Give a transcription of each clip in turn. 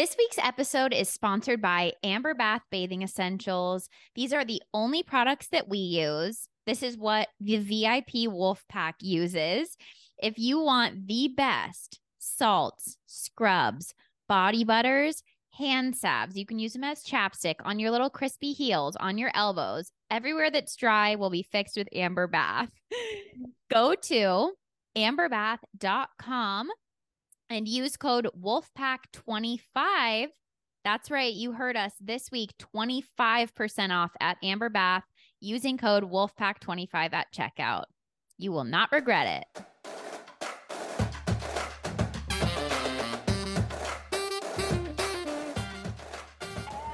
This week's episode is sponsored by Amber Bath Bathing Essentials. These are the only products that we use. This is what the VIP Wolf Pack uses. If you want the best salts, scrubs, body butters, hand salves, you can use them as chapstick on your little crispy heels, on your elbows. Everywhere that's dry will be fixed with Amber Bath. Go to amberbath.com and use code Wolfpack25. That's right. You heard us this week 25% off at Amber Bath using code Wolfpack25 at checkout. You will not regret it.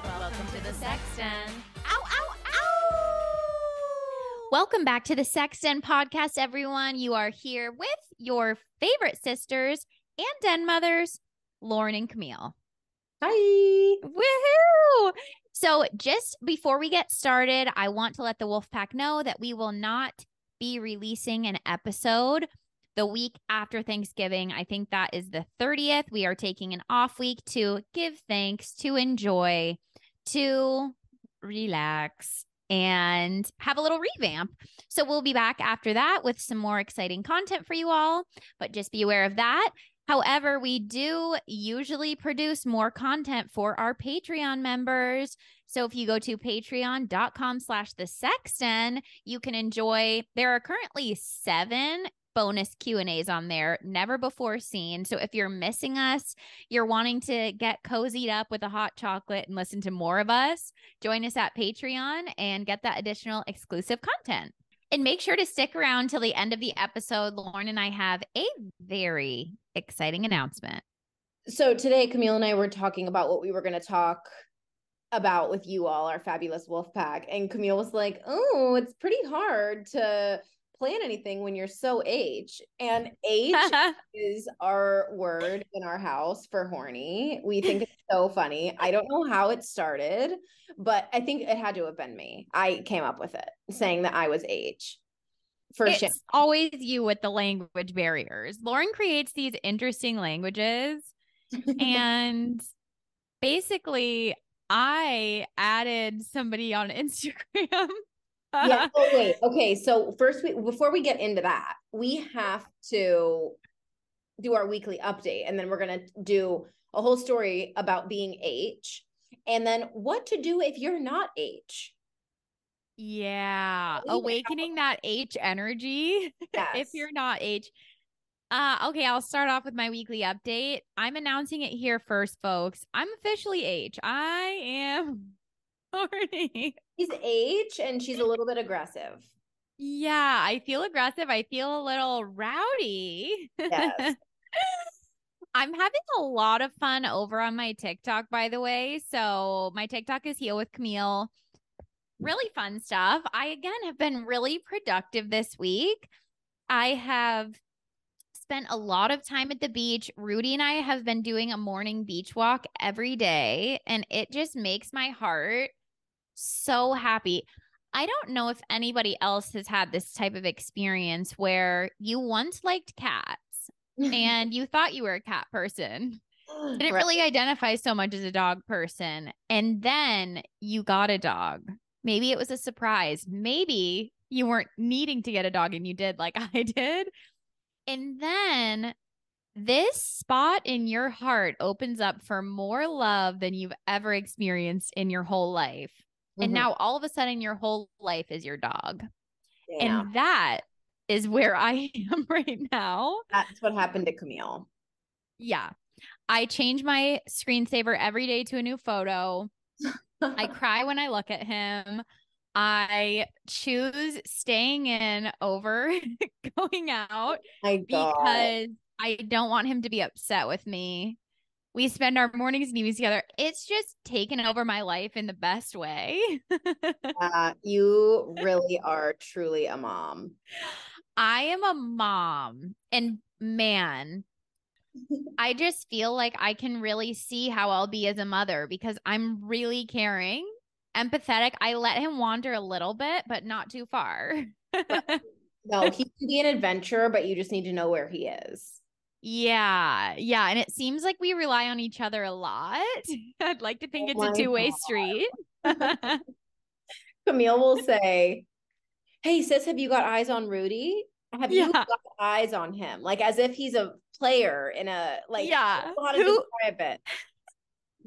Welcome to the Sex Den. Ow, ow, ow. Welcome back to the Sex Den podcast, everyone. You are here with your favorite sisters and den mothers, Lauren and Camille. Hi. Woohoo! So, just before we get started, I want to let the Wolfpack know that we will not be releasing an episode the week after Thanksgiving. I think that is the 30th. We are taking an off week to give thanks, to enjoy, to relax, and have a little revamp. So, we'll be back after that with some more exciting content for you all. But just be aware of that. However, we do usually produce more content for our Patreon members. So if you go to patreon.com slash the sex den, you can enjoy, there are currently seven bonus Q&As on there, never before seen. So if you're missing us, you're wanting to get cozied up with a hot chocolate and listen to more of us, join us at Patreon and get that additional exclusive content. And make sure to stick around till the end of the episode. Lauren and I have a very exciting announcement. So today, Camille and I were talking about what we were going to talk about with you all, our fabulous wolf pack. And Camille was like, Oh, it's pretty hard to plan anything when you're so H. And H is our word in our house for horny. We think it's so funny. I don't know how it started, but I think it had to have been me. I came up with it saying that I was H. For it's sure. always you with the language barriers. Lauren creates these interesting languages. and basically, I added somebody on Instagram yeah. Oh, wait. Okay. So first, we, before we get into that, we have to do our weekly update, and then we're gonna do a whole story about being H, and then what to do if you're not H. Yeah, awakening that H energy. Yes. if you're not H. Uh, okay, I'll start off with my weekly update. I'm announcing it here first, folks. I'm officially H. I am horny. He's H and she's a little bit aggressive. Yeah, I feel aggressive. I feel a little rowdy. Yes. I'm having a lot of fun over on my TikTok, by the way. So my TikTok is Heal with Camille. Really fun stuff. I again have been really productive this week. I have spent a lot of time at the beach. Rudy and I have been doing a morning beach walk every day, and it just makes my heart so happy. I don't know if anybody else has had this type of experience where you once liked cats and you thought you were a cat person. Didn't right. really identify so much as a dog person. And then you got a dog. Maybe it was a surprise. Maybe you weren't needing to get a dog and you did like I did. And then this spot in your heart opens up for more love than you've ever experienced in your whole life. And mm-hmm. now all of a sudden your whole life is your dog. Yeah. And that is where I am right now. That's what happened to Camille. Yeah. I change my screensaver every day to a new photo. I cry when I look at him. I choose staying in over going out because I don't want him to be upset with me we spend our mornings and evenings together. It's just taken over my life in the best way. uh, you really are truly a mom. I am a mom. And man, I just feel like I can really see how I'll be as a mother because I'm really caring, empathetic. I let him wander a little bit, but not too far. no, he can be an adventurer, but you just need to know where he is. Yeah, yeah. And it seems like we rely on each other a lot. I'd like to think Oh it's a two way street. Camille will say, Hey, sis, have you got eyes on Rudy? Have you got eyes on him? Like as if he's a player in a like Yeah. how to Who- describe it.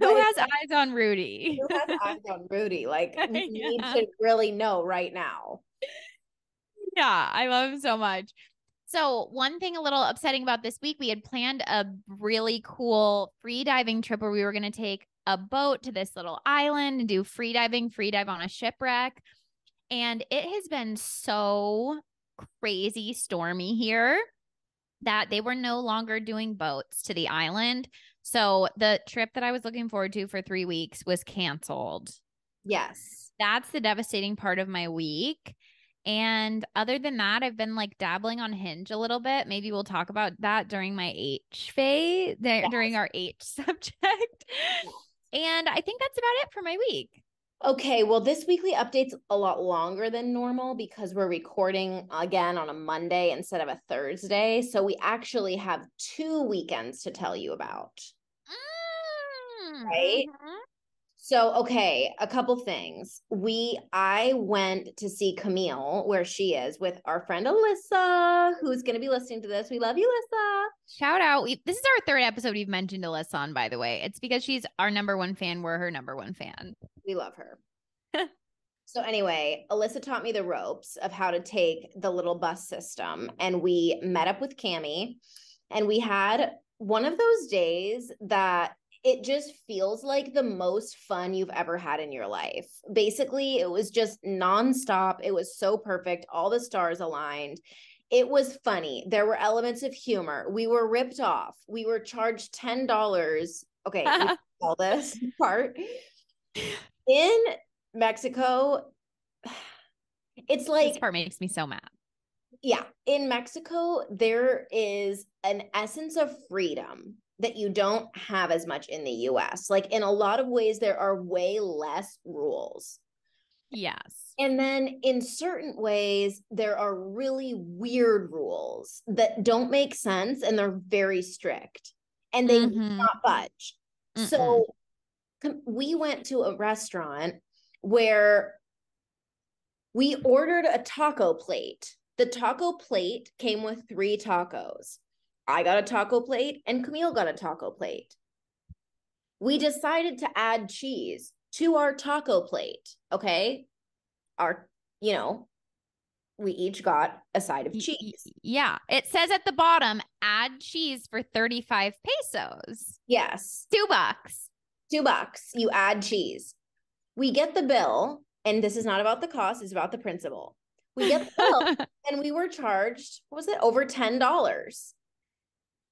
Who has like, eyes on Rudy? who has eyes on Rudy? Like we need to really know right now. Yeah, I love him so much. So, one thing a little upsetting about this week, we had planned a really cool free diving trip where we were going to take a boat to this little island and do free diving, free dive on a shipwreck. And it has been so crazy stormy here that they were no longer doing boats to the island. So, the trip that I was looking forward to for three weeks was canceled Yes. that's the devastating part of my week. And other than that, I've been like dabbling on Hinge a little bit. Maybe we'll talk about that during my H phase, dur- during our H subject. And I think that's about it for my week. Okay, well, this weekly update's a lot longer than normal because we're recording again on a Monday instead of a Thursday. So we actually have two weekends to tell you about. Mm, Right? mhm. So, okay, a couple things. We I went to see Camille where she is with our friend Alyssa, who's going to be listening to this. We love you, Alyssa. Shout out. We, this is our third episode we've mentioned Alyssa on, by the way. It's because she's our number one fan. We're her number one fan. We love her. so anyway, Alyssa taught me the ropes of how to take the little bus system and we met up with Cami and we had one of those days that it just feels like the most fun you've ever had in your life. Basically, it was just nonstop. It was so perfect. All the stars aligned. It was funny. There were elements of humor. We were ripped off. We were charged $10. Okay, tell this part. In Mexico, it's like this part makes me so mad. yeah, in Mexico, there is an essence of freedom that you don't have as much in the US. Like in a lot of ways, there are way less rules. Yes. And then in certain ways, there are really weird rules that don't make sense and they're very strict and they Mhm. not budge. Mm-mm. So we went to a restaurant where we ordered a taco plate. The taco plate came with three tacos. I got a taco plate and Camille got a taco plate. We decided to add cheese to our taco plate. Okay. Our, you know, we each got a side of cheese. Yeah. It says at the bottom, add cheese for 35 pesos. Yes. Two bucks. two bucks you add cheese we get the bill and this is not about the cost it's about the principle we get the bill and we were charged what was it over ten dollars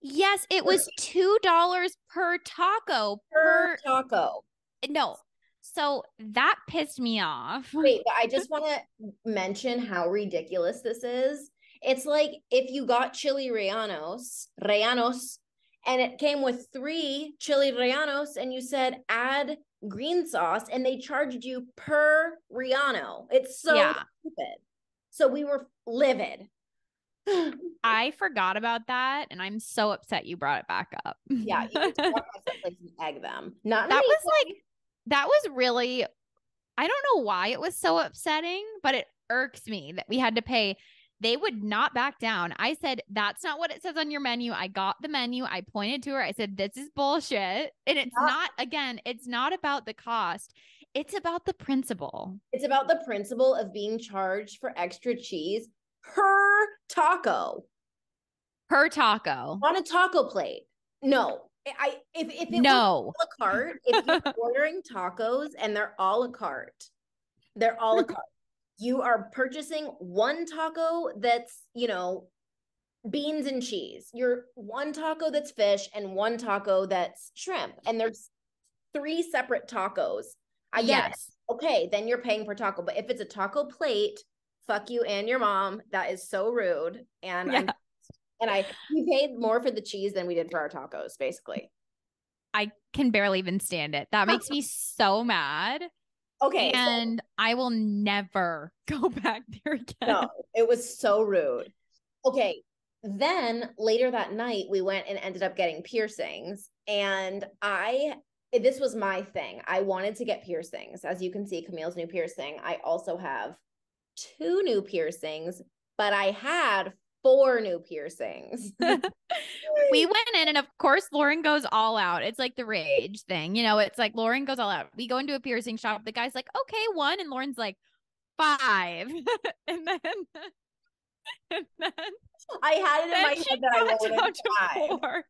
yes, it was $2 per taco per per taco no. So that pissed me off. wait but i just want to mention how ridiculous this is it's like if you got chili reanos reanos and it came with three chili reanos and you said add green sauce and they charged you per reano it's so Yeah. stupid so we were livid I forgot about that and I'm so upset you brought it back up. Yeah, you can walk by someplace and egg them. Not that was like that was really I don't know why it was so upsetting, but it irks me that we had to pay. They would not back down. I said, That's not what it says on your menu. I got the menu. I pointed to her. I said, This is bullshit. And it's Yeah. not, again, it's not about the cost, it's about the principle. it's about the principle of being charged for extra cheese per taco Per taco. on a taco plate. No, I if if it was No. a la carte, if you're ordering tacos and they're all a la carte, they're all a carte. You are purchasing one taco that's, you know, beans and cheese. You're one taco that's fish and one taco that's shrimp. And there's three separate tacos. I yes. Okay, then you're paying per taco. But if it's a taco plate, fuck you and your mom. That is so rude. And Yeah. and I we paid more for the cheese than we did for our tacos, basically. I can barely even stand it. That makes me so mad. Okay. so- And I will never go back there again. no, it was so rude. Okay. then later that night, we went and ended up getting piercings. And I, this was my thing. I wanted to get piercings. As you can see, Camille's new piercing. I also have two new piercings, but I had four new piercings. we went in, and of course, Lauren goes all out. It's like the rage thing, you know. It's like Lauren goes all out. We go into a piercing shop. The guy's like, "Okay, one," and Lauren's like, five, and then, and then I had it in my head that I wanted five. Four.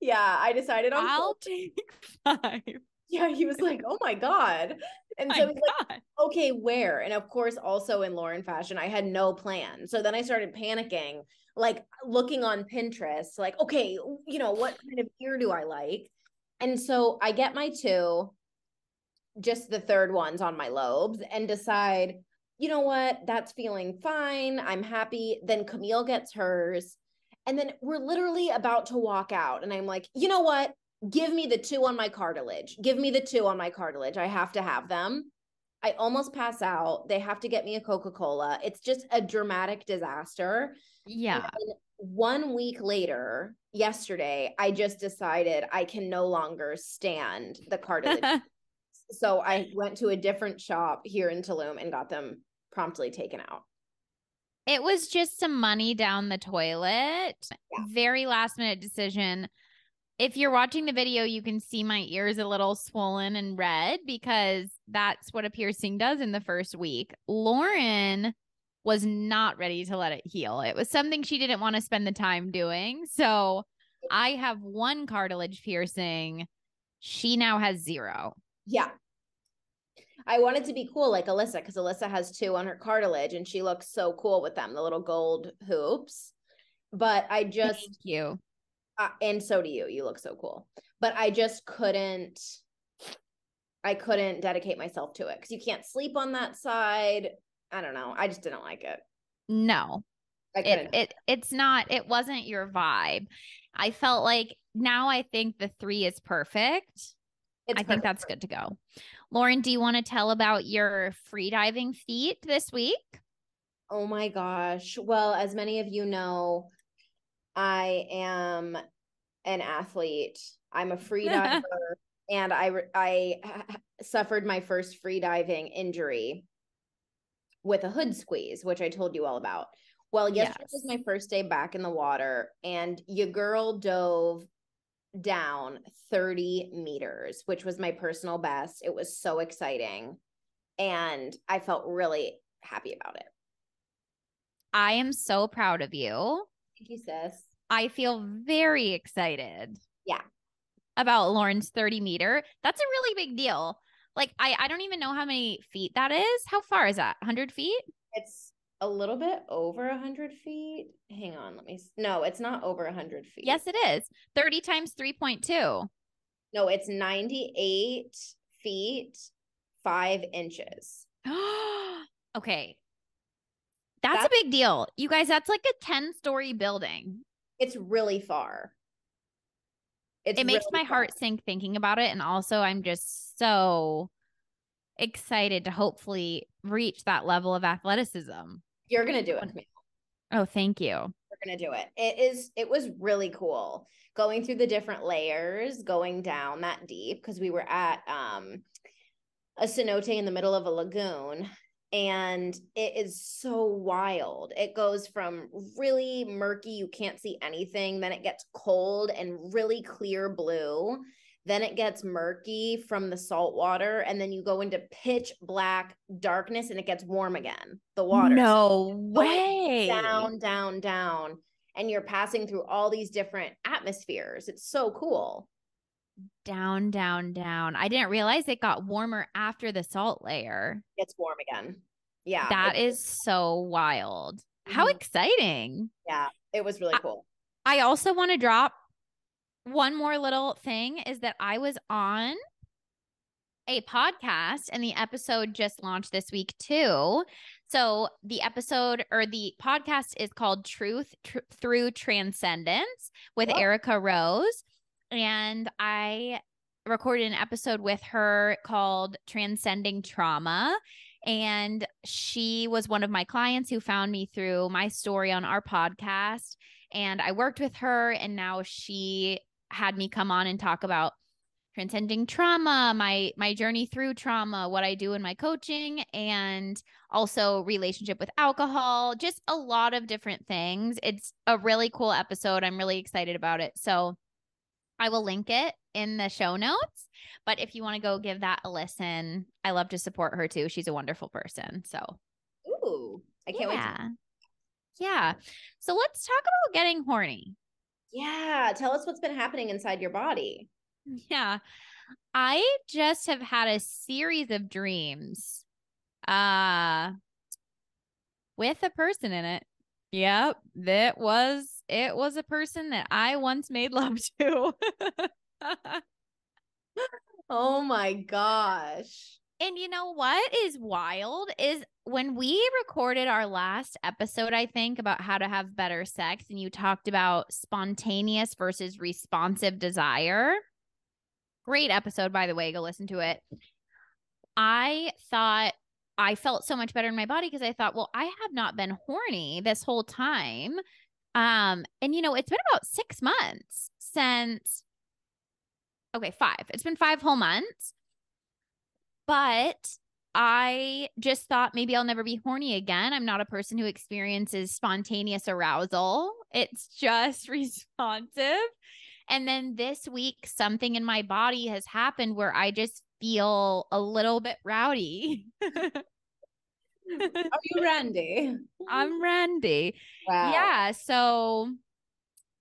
Yeah, I decided on. I'll four. take five. Yeah, he was like, "Oh my god," and so like, "Okay, where?" And of course, also in Lauren fashion, I had no plan. So then I started panicking, like looking on Pinterest, like, "Okay, you know, what kind of ear do I like?" And so I get my two, just the third ones on my lobes, and decide, you know what, that's feeling fine. I'm happy. Then Camille gets hers. And then we're literally about to walk out. And I'm like, you know what? Give me the two on my cartilage. Give me the two on my cartilage. I have to have them. I almost pass out. They have to get me a Coca Cola. It's just a dramatic disaster. Yeah. One week later, yesterday, I just decided I can no longer stand the cartilage. so I went to a different shop here in Tulum and got them promptly taken out. It was just some money down the toilet. Yeah. Very last minute decision if you're watching the video, you can see my ears a little swollen and red because that's what a piercing does in the first week. Lauren was not ready to let it heal. It was something she didn't want to spend the time doing. So I have one cartilage piercing. She now has zero. Yeah. I wanted to be cool like Alyssa because Alyssa has two on her cartilage and she looks so cool with them, the little gold hoops. But I just Thank you uh, and so do you. You look so cool. But I just couldn't I couldn't dedicate myself to it cuz you can't sleep on that side. I don't know. I just didn't like it. No. It, it it's not it wasn't your vibe. I felt like now I think the 3 is perfect. It's I perfect. think that's good to go. Lauren, do you want to tell about your free diving feat this week? Oh my gosh. Well, as many of you know, I am an athlete. I'm a free diver and I I suffered my first free diving injury with a hood squeeze, which I told you all about. Well, yesterday yes. was my first day back in the water and your girl dove down 30 meters, which was my personal best. It was so exciting. And I felt really happy about it. I am so proud of you. Thank you, sis. I feel very excited. Yeah. About Lauren's 30 meter. That's a really big deal. Like I, I don't even know how many feet that is. How far is that? 100 feet? It's a little bit over 100 feet. Hang on, let me. No, it's not over 100 feet. Yes, it is. 30 times 3.2. No, it's 98 feet, five inches. okay. That's, that's, a big deal. You guys, that's like a 10 story building. It's really far. It's it makes really my far. heart sink thinking about it. And also, I'm just so excited to hopefully reach that level of athleticism. You're going to do it. Oh, thank you. We're going to do it. It is, it was really cool going through the different layers, going down that deep because we were at, um, a cenote in the middle of a lagoon and it is so wild. It goes from really murky, you can't see anything, then it gets cold and really clear blue. Then it gets murky from the salt water, and then you go into pitch black darkness and it gets warm again. The water. No way. Down, down, down. And you're passing through all these different atmospheres. It's so cool. Down, down, down. I didn't realize it got warmer after the salt layer. It's warm again. Yeah. That is so wild. Mm-hmm. How exciting. Yeah. It was really cool. I, I also want to drop one more little thing is that I was on a podcast and the episode just launched this week too. So the episode or the podcast is called Truth Tr- Through Transcendence with oh. Erica Rose. And I recorded an episode with her called Transcending Trauma. And she was one of my clients who found me through my story on our podcast. And I worked with her, and now she had me come on and talk about transcending trauma my my journey through trauma what i do in my coaching and also relationship with alcohol just a lot of different things it's a really cool episode i'm really excited about it so i will link it in the show notes but if you want to go give that a listen i love to support her too she's a wonderful person so ooh i can't yeah. wait to- yeah so let's talk about getting horny yeah tell us what's been happening inside your body yeah. I just have had a series of dreams uh with a person in it. Yep, that was it was a person that I once made love to. oh my gosh. And you know what is wild is when we recorded our last episode, I think, about how to have better sex, and you talked about spontaneous versus responsive desire. Great episode, by the way. Go listen to it. I thought I felt so much better in my body because I thought, well, I have not been horny this whole time. Um, and you know, it's been about six months since okay, five. It's been five whole months. But I just thought maybe I'll never be horny again. I'm not a person who experiences spontaneous arousal. It's just responsive. And then this week, something in my body has happened where I just feel a little bit rowdy. Are you Randy? I'm Randy. Wow. Yeah. So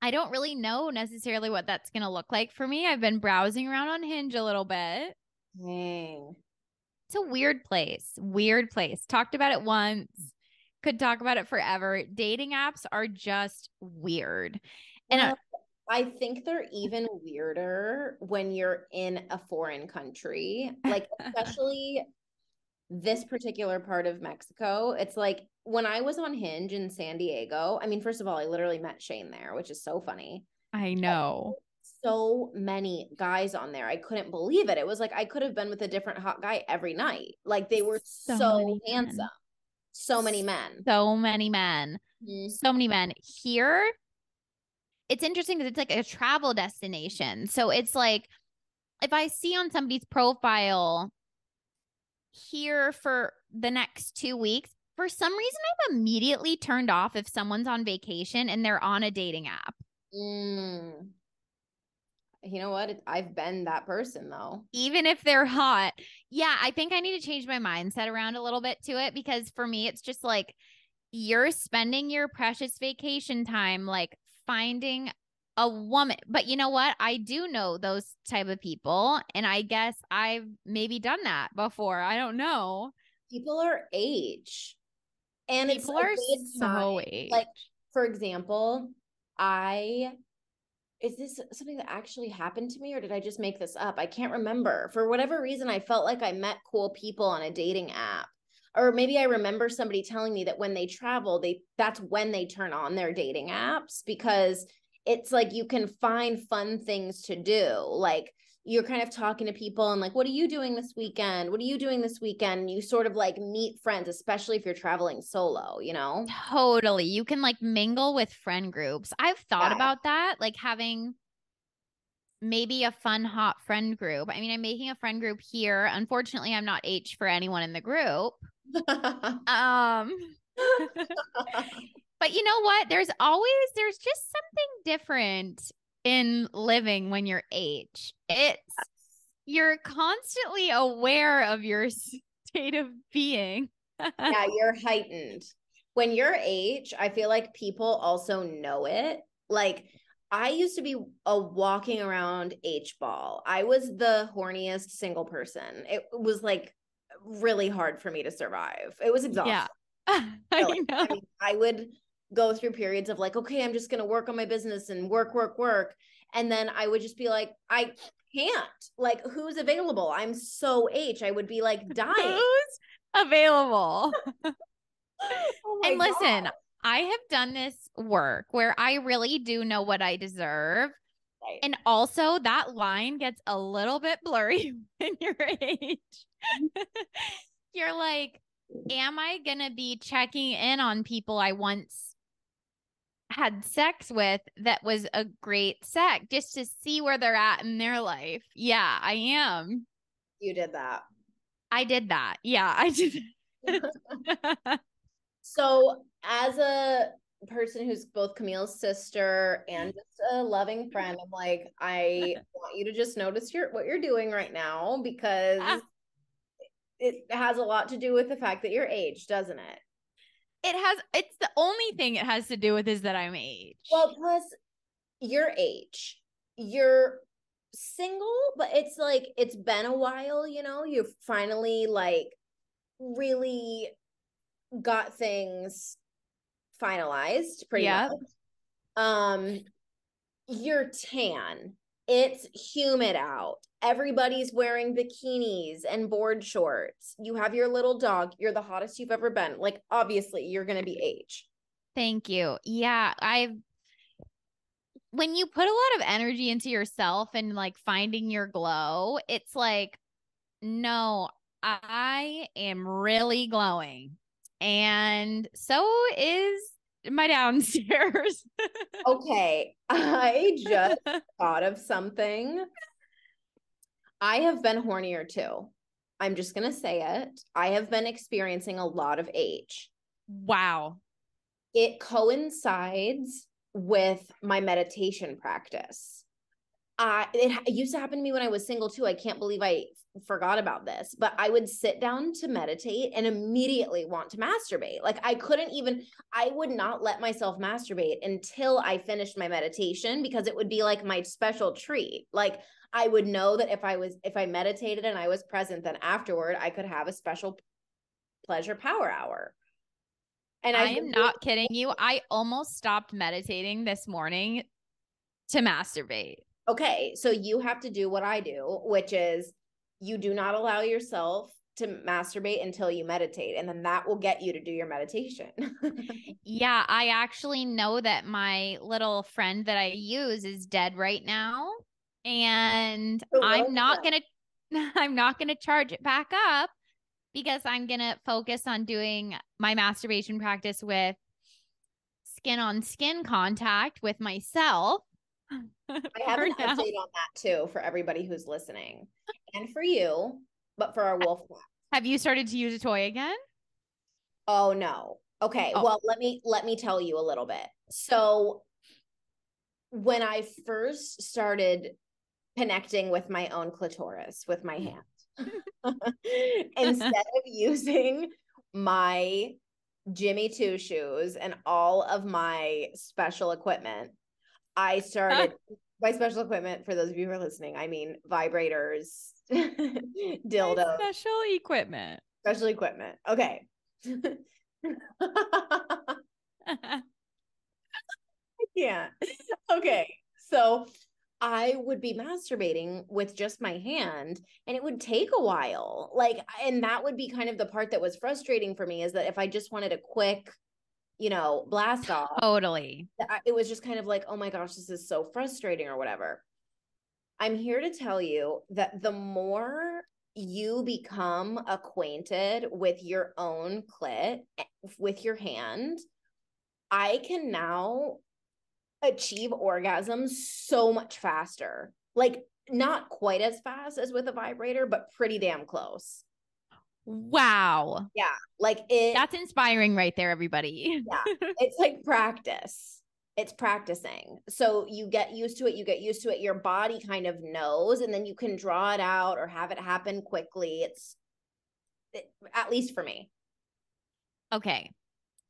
I don't really know necessarily what that's going to look like for me. I've been browsing around on Hinge a little bit. Dang. It's a weird place. Weird place. Talked about it once. Could talk about it forever. Dating apps are just weird. And Well, I think they're even weirder when you're in a foreign country, like especially this particular part of Mexico. It's like when I was on Hinge in San Diego, I mean, first of all, I literally met Shane there, which is so funny. I know. So many guys on there. I couldn't believe it. It was like I could have been with a different hot guy every night. Like they were So so, many men. handsome. So many men. So many men. Mhm. So many men. Here, it's interesting because it's like a travel destination. So it's like if I see on somebody's profile here for the next two weeks, for some reason, I'm immediately turned off if someone's on vacation and they're on a dating app. Mm. You know what? I've been that person though. even if they're hot. Yeah, I think I need to change my mindset around a little bit to it because for me, it's just like you're spending your precious vacation time like finding a woman. But you know what? I do know those type of people. And I guess I've maybe done that before. I don't know. People are age. And People it's are so age. Like, for example, I is this something that actually happened to me or did I just make this up? I can't remember. For whatever reason, I felt like I met cool people on a dating app. Or maybe I remember somebody telling me that when they travel, they that's when they turn on their dating apps because it's like you can find fun things to do. Like you're kind of talking to people and like, what are you doing this weekend? What are you doing this weekend? And you sort of like meet friends, especially if you're traveling solo, you know? Totally. You can like mingle with friend groups. I've thought Yeah. about that, like having maybe a fun hot friend group. I mean, I'm making a friend group here. Unfortunately, I'm not H for anyone in the group. Um but you know what? There's always there's just something different in living when you're H. It's you're constantly aware of your state of being. yeah, you're heightened. When you're H, I feel like people also know it. Like I used to be a walking around H ball. I was the horniest single person. It was like really hard for me to survive. It was exhausting. Yeah. I know. I mean, I would go through periods of like, okay, I'm just going to work on my business and work, work, work. And then I would just be like, I can't. Like, who's available? I'm so H. I would be like dying. Who's available? Oh and listen, God. I have done this work where I really do know what I deserve. Right. And also, that line gets a little bit blurry when you're mm-hmm. age. you're like, am I going to be checking in on people I once had sex with that was a great sex just to see where they're at in their life? Yeah, I am. You did that. I did that. Yeah, I did. so, as a person who's both Camille's sister and just a loving friend, I'm like, I want you to just notice your what you're doing right now because ah. it has a lot to do with the fact that you're age, doesn't it? It has it's the only thing it has to do with is that I'm age. Well, plus your age. You're single, but it's like it's been a while, you know, you've finally like really got things finalized pretty yep. much. Um you're tan. It's humid out. Everybody's wearing bikinis and board shorts. You have your little dog. You're the hottest you've ever been. Like obviously you're going to be age. Thank you. Yeah, I've when you put a lot of energy into yourself and like finding your glow, it's like, no, I am really glowing. And so is my downstairs. okay. I just thought of something. I have been hornier too. I'm just going to say it. I have been experiencing a lot of age. Wow. It coincides with my meditation practice. I it, it used to happen to me when I was single too. I can't believe I forgot about this, but I would sit down to meditate and immediately want to masturbate. Like I couldn't even I would not let myself masturbate until I finished my meditation because it would be like my special treat. Like I would know that if I was if I meditated and I was present then afterward I could have a special pleasure power hour. And I, I am not kidding you. I almost stopped meditating this morning to masturbate. Okay. So you have to do what I do, which is you do not allow yourself to masturbate until you meditate and then that will get you to do your meditation. yeah, I actually know that my little friend that I use is dead right now and oh, I'm not going to I'm not going to charge it back up because I'm going to focus on doing my masturbation practice with skin on skin contact with myself. I have an now. update on that too for everybody who's listening and for you, but for our wolf. Have you started to use a toy again? Oh no. Okay. Oh. Well, let me let me tell you a little bit. So when I first started connecting with my own clitoris with my hand, instead of using my Jimmy Two shoes and all of my special equipment, I started by special equipment. For those of you who are listening, I mean vibrators, dildos, special equipment, special equipment. Okay. I can't. Okay. So I would be masturbating with just my hand and it would take a while. Like, and that would be kind of the part that was frustrating for me is that if I just wanted a quick, you know, blast off, totally, it was just kind of like, oh my gosh, this is so frustrating or whatever. I'm here to tell you that the more you become acquainted with your own clit eh, with your hand, I can now achieve orgasms so much faster. Like not quite as fast as with a vibrator, but pretty damn close. Wow. Yeah. Like it That's inspiring right there everybody. yeah. It's like practice. It's practicing. So you get used to it, you get used to it, your body kind of knows and then you can draw it out or have it happen quickly. It's it, at least for me. Okay.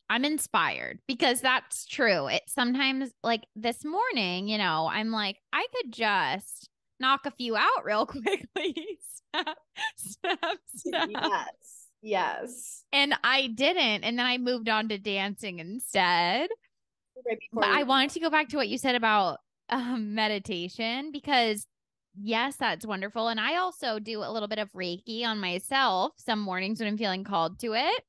I'm inspired because that's true. It sometimes like this morning, you know, I'm like, I could just knock a few out real quickly. snap, snap, snap. Yes. Yes. And I didn't. And then I moved on to dancing instead. Right but I wanted to go back to what you said about um, meditation because yes, that's wonderful. And I also do a little bit of Reiki on myself some mornings when I'm feeling called to it.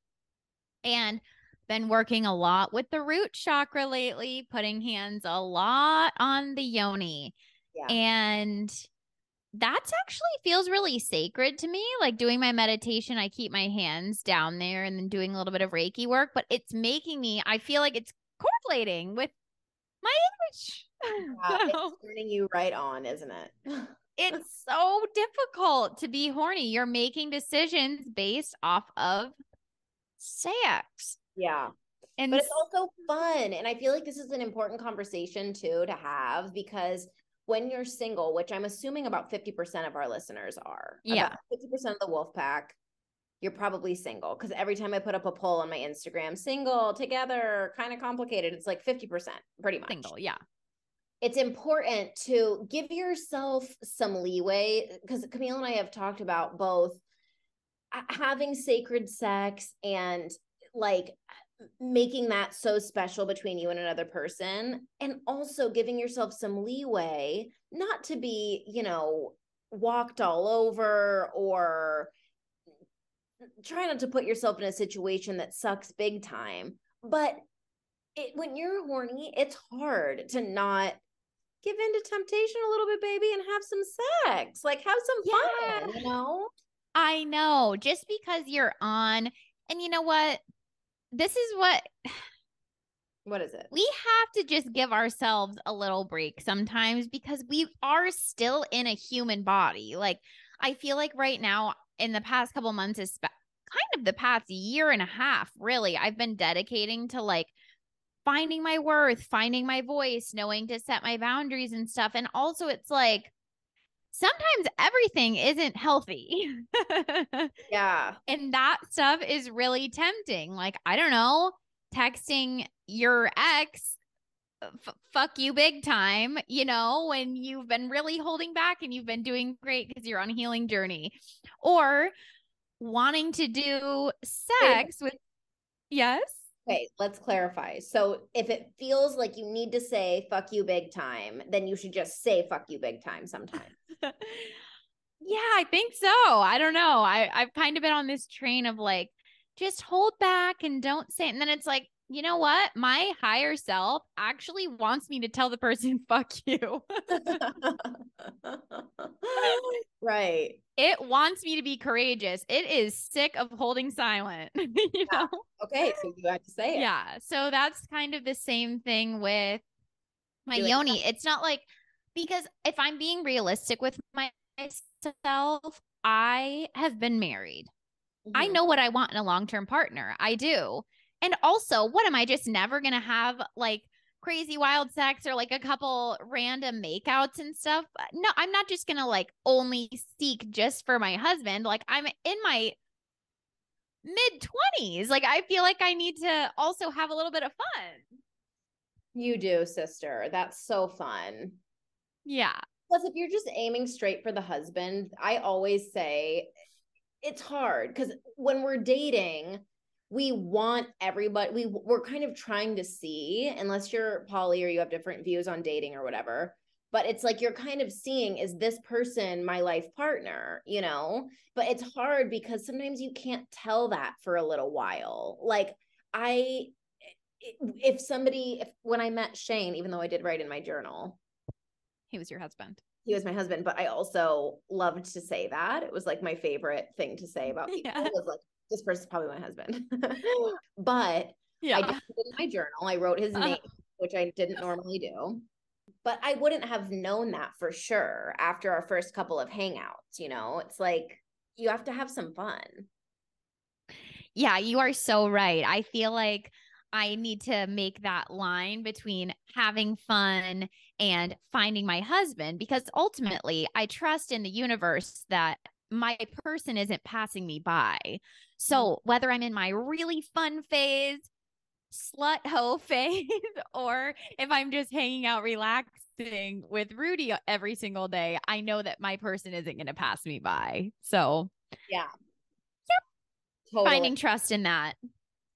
And been working a lot with the root chakra lately, putting hands a lot on the yoni. Yeah. And that's actually feels really sacred to me. Like doing my meditation, I keep my hands down there and then doing a little bit of Reiki work, but it's making me, I feel like it's correlating with my age. Yeah, it's turning you right on, isn't it? it's so difficult to be horny. You're making decisions based off of sex. Yeah. And but it's also fun. And I feel like this is an important conversation too to have because when you're single, which I'm assuming about 50% of our listeners are, yeah, 50% of the wolf pack, you're probably single. Cause every time I put up a poll on my Instagram, single, together, kind of complicated, it's like 50%, pretty much. Single, yeah. It's important to give yourself some leeway because Camille and I have talked about both having sacred sex and like making that so special between you and another person and also giving yourself some leeway not to be you know walked all over or try not to put yourself in a situation that sucks big time. But it, when you're horny it's hard to not give in to temptation a little bit baby and have some sex. Like have some yeah. fun you know? I know. Just because you're on and you know what this is what what is it? We have to just give ourselves a little break sometimes because we are still in a human body. Like I feel like right now in the past couple months is kind of the past year and a half, really, I've been dedicating to like finding my worth, finding my voice, knowing to set my boundaries and stuff. And also it's like sometimes everything isn't healthy. yeah. And that stuff is really tempting. Like, I don't know, texting your ex, uh, f- fuck you big time, you know, when you've been really holding back and you've been doing great because you're on a healing journey. Or wanting to do sex with, yes. Okay, let's clarify. So if it feels like you need to say fuck you big time, then you should just say fuck you big time sometimes. yeah, I think so. I don't know. I, I've kind of been on this train of like, just hold back and don't say it. And then it's like, you know what? My higher self actually wants me to tell the person, fuck you. right. It wants me to be courageous. It is sick of holding silent. you yeah. know? Okay. So you have to say it. Yeah. So that's kind of the same thing with my yoni. Like, it's not like because if I'm being realistic with myself, I have been married. Mm-hmm. I know what I want in a long term partner. I do. And also, what am I just never going to have like crazy wild sex or like a couple random makeouts and stuff? Uh, no, I'm not just going to like only seek just for my husband. Like, I'm in my mid 20s. Like, I feel like I need to also have a little bit of fun. You do, sister. That's so fun. Yeah. Plus, if you're just aiming straight for the husband, I always say it's hard because when we're dating, we want everybody, we, we're kind of trying to see, unless you're poly or you have different views on dating or whatever. But it's like you're kind of seeing, is this person my life partner? You know? But it's hard because sometimes you can't tell that for a little while. Like, I, if somebody, if when I met Shane, even though I did write in my journal, he was your husband. He was my husband, but I also loved to say that. It was like my favorite thing to say about people yeah. was like, this person's probably my husband. but yeah. I did in my journal. I wrote his uh-huh. name, which I didn't normally do. But I wouldn't have known that for sure after our first couple of hangouts. You know, it's like you have to have some fun. Yeah, you are so right. I feel like I need to make that line between having fun and finding my husband because ultimately I trust in the universe that my person isn't passing me by. So mm-hmm. whether I'm in my really fun phase, slut hoe phase, or if I'm just hanging out relaxing with Rudy every single day, I know that my person isn't going to pass me by. So, yeah. Yep. Totally. Finding trust in that.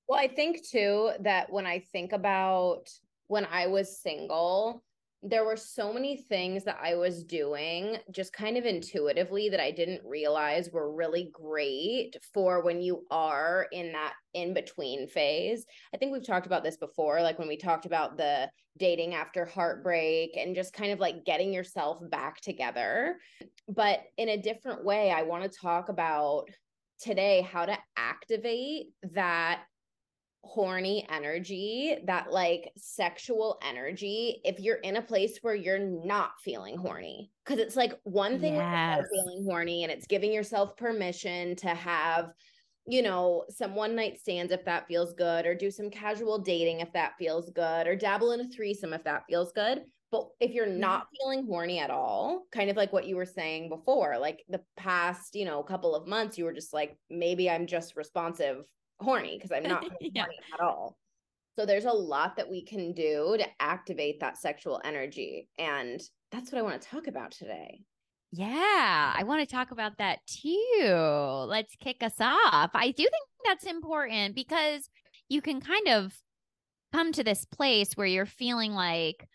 Well, I think too that when I think about when I was single, there were so many things that I was doing just kind of intuitively that I didn't realize were really great for when you are in that in between phase. I think we've talked about this before, like when we talked about the dating after heartbreak and just kind of like getting yourself back together. But in a different way, I want to talk about today how to activate that horny energy, that like sexual energy, if you're in a place where you're not feeling horny. Cause it's like one thing yes. feeling horny and it's giving yourself permission to have, you know, some one night stands if that feels good, or do some casual dating if that feels good, or dabble in a threesome if that feels good. But if you're not feeling horny at all, kind of like what you were saying before, like the past, you know, couple of months, you were just like, maybe I'm just responsive horny because I'm not yeah. horny at all. So there's a lot that we can do to activate that sexual energy. And that's what I want to talk about today. Yeah, I want to talk about that too. Let's kick us off. I do think that's important because you can kind of come to this place where you're feeling like,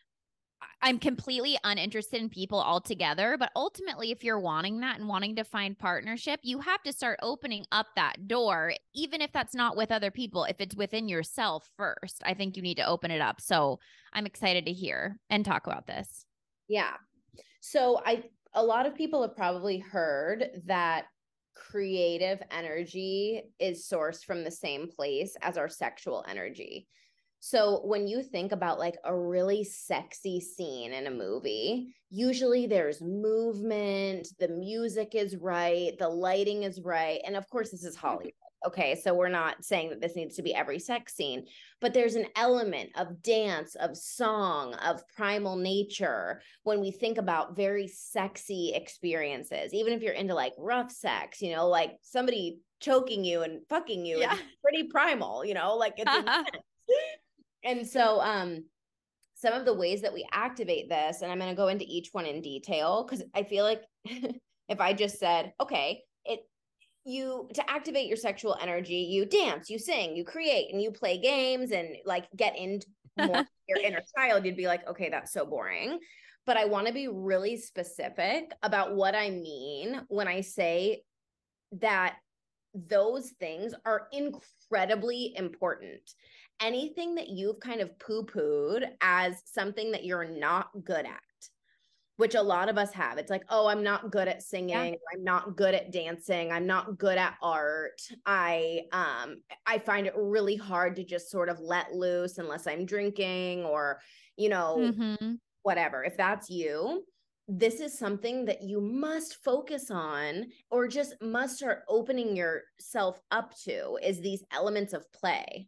I'm completely uninterested in people altogether. But ultimately, if you're wanting that and wanting to find partnership, you have to start opening up that door, even if that's not with other people, if it's within yourself first. I think you need to open it up. So I'm excited to hear and talk about this. Yeah. So I, a lot of people have probably heard that creative energy is sourced from the same place as our sexual energy. So when you think about like a really sexy scene in a movie, usually there's movement, the music is right, the lighting is right. And of course, this is mm-hmm. Hollywood. Okay. So we're not saying that this needs to be every sex scene, but there's an element of dance, of song, of primal nature when we think about very sexy experiences, even if you're into like rough sex, you know, like somebody choking you and fucking you yeah. pretty primal, you know, like it's and so um some of the ways that we activate this and i'm going to go into each one in detail because i feel like if i just said okay it you to activate your sexual energy you dance you sing you create and you play games and like get into more your inner child you'd be like okay that's so boring. But i want to be really specific about what i mean when i say that those things are incredibly important anything that you've kind of poo pooed as something that you're not good at, which a lot of us have. It's like, oh, I'm not good at singing. Yeah. I'm not good at dancing. I'm not good at art. I um I find it really hard to just sort of let loose unless I'm drinking or, you know, mm-hmm. whatever. If that's you, this is something that you must focus on or just must start opening yourself up to is these elements of play